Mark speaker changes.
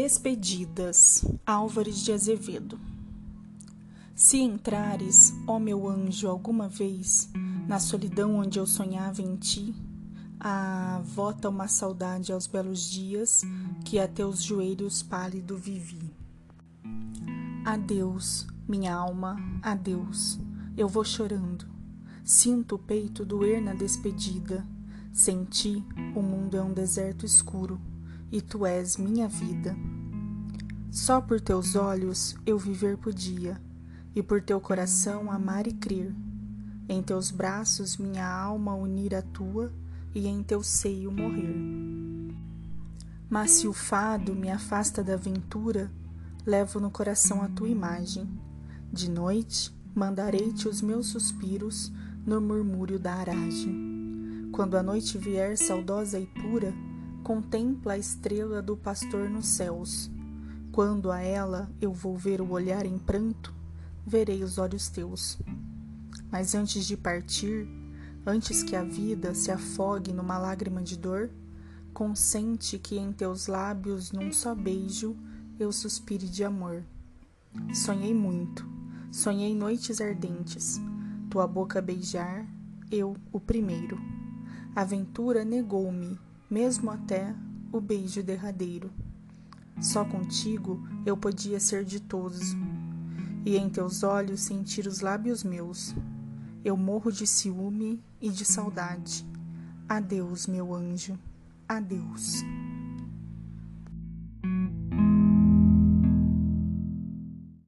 Speaker 1: Despedidas, Álvares de Azevedo. Se entrares, ó meu anjo, alguma vez, na solidão onde eu sonhava em ti, ah, vota uma saudade aos belos dias que a teus joelhos pálido vivi. Adeus, minha alma, adeus, eu vou chorando. Sinto o peito doer na despedida. Sem ti, o mundo é um deserto escuro e tu és minha vida. Só por teus olhos eu viver podia, e por teu coração amar e crer. Em teus braços minha alma unir a tua, e em teu seio morrer. Mas se o fado me afasta da aventura, levo no coração a tua imagem. De noite mandarei-te os meus suspiros no murmúrio da aragem. Quando a noite vier saudosa e pura, contempla a estrela do pastor nos céus. Quando a ela eu vou ver o olhar em pranto, verei os olhos teus. Mas antes de partir, antes que a vida se afogue numa lágrima de dor, consente que em teus lábios, num só beijo, eu suspire de amor. Sonhei muito, sonhei noites ardentes, tua boca beijar, eu o primeiro. A aventura negou-me mesmo até o beijo derradeiro. Só contigo eu podia ser ditoso, e em teus olhos sentir os lábios meus. Eu morro de ciúme e de saudade. Adeus, meu anjo, adeus.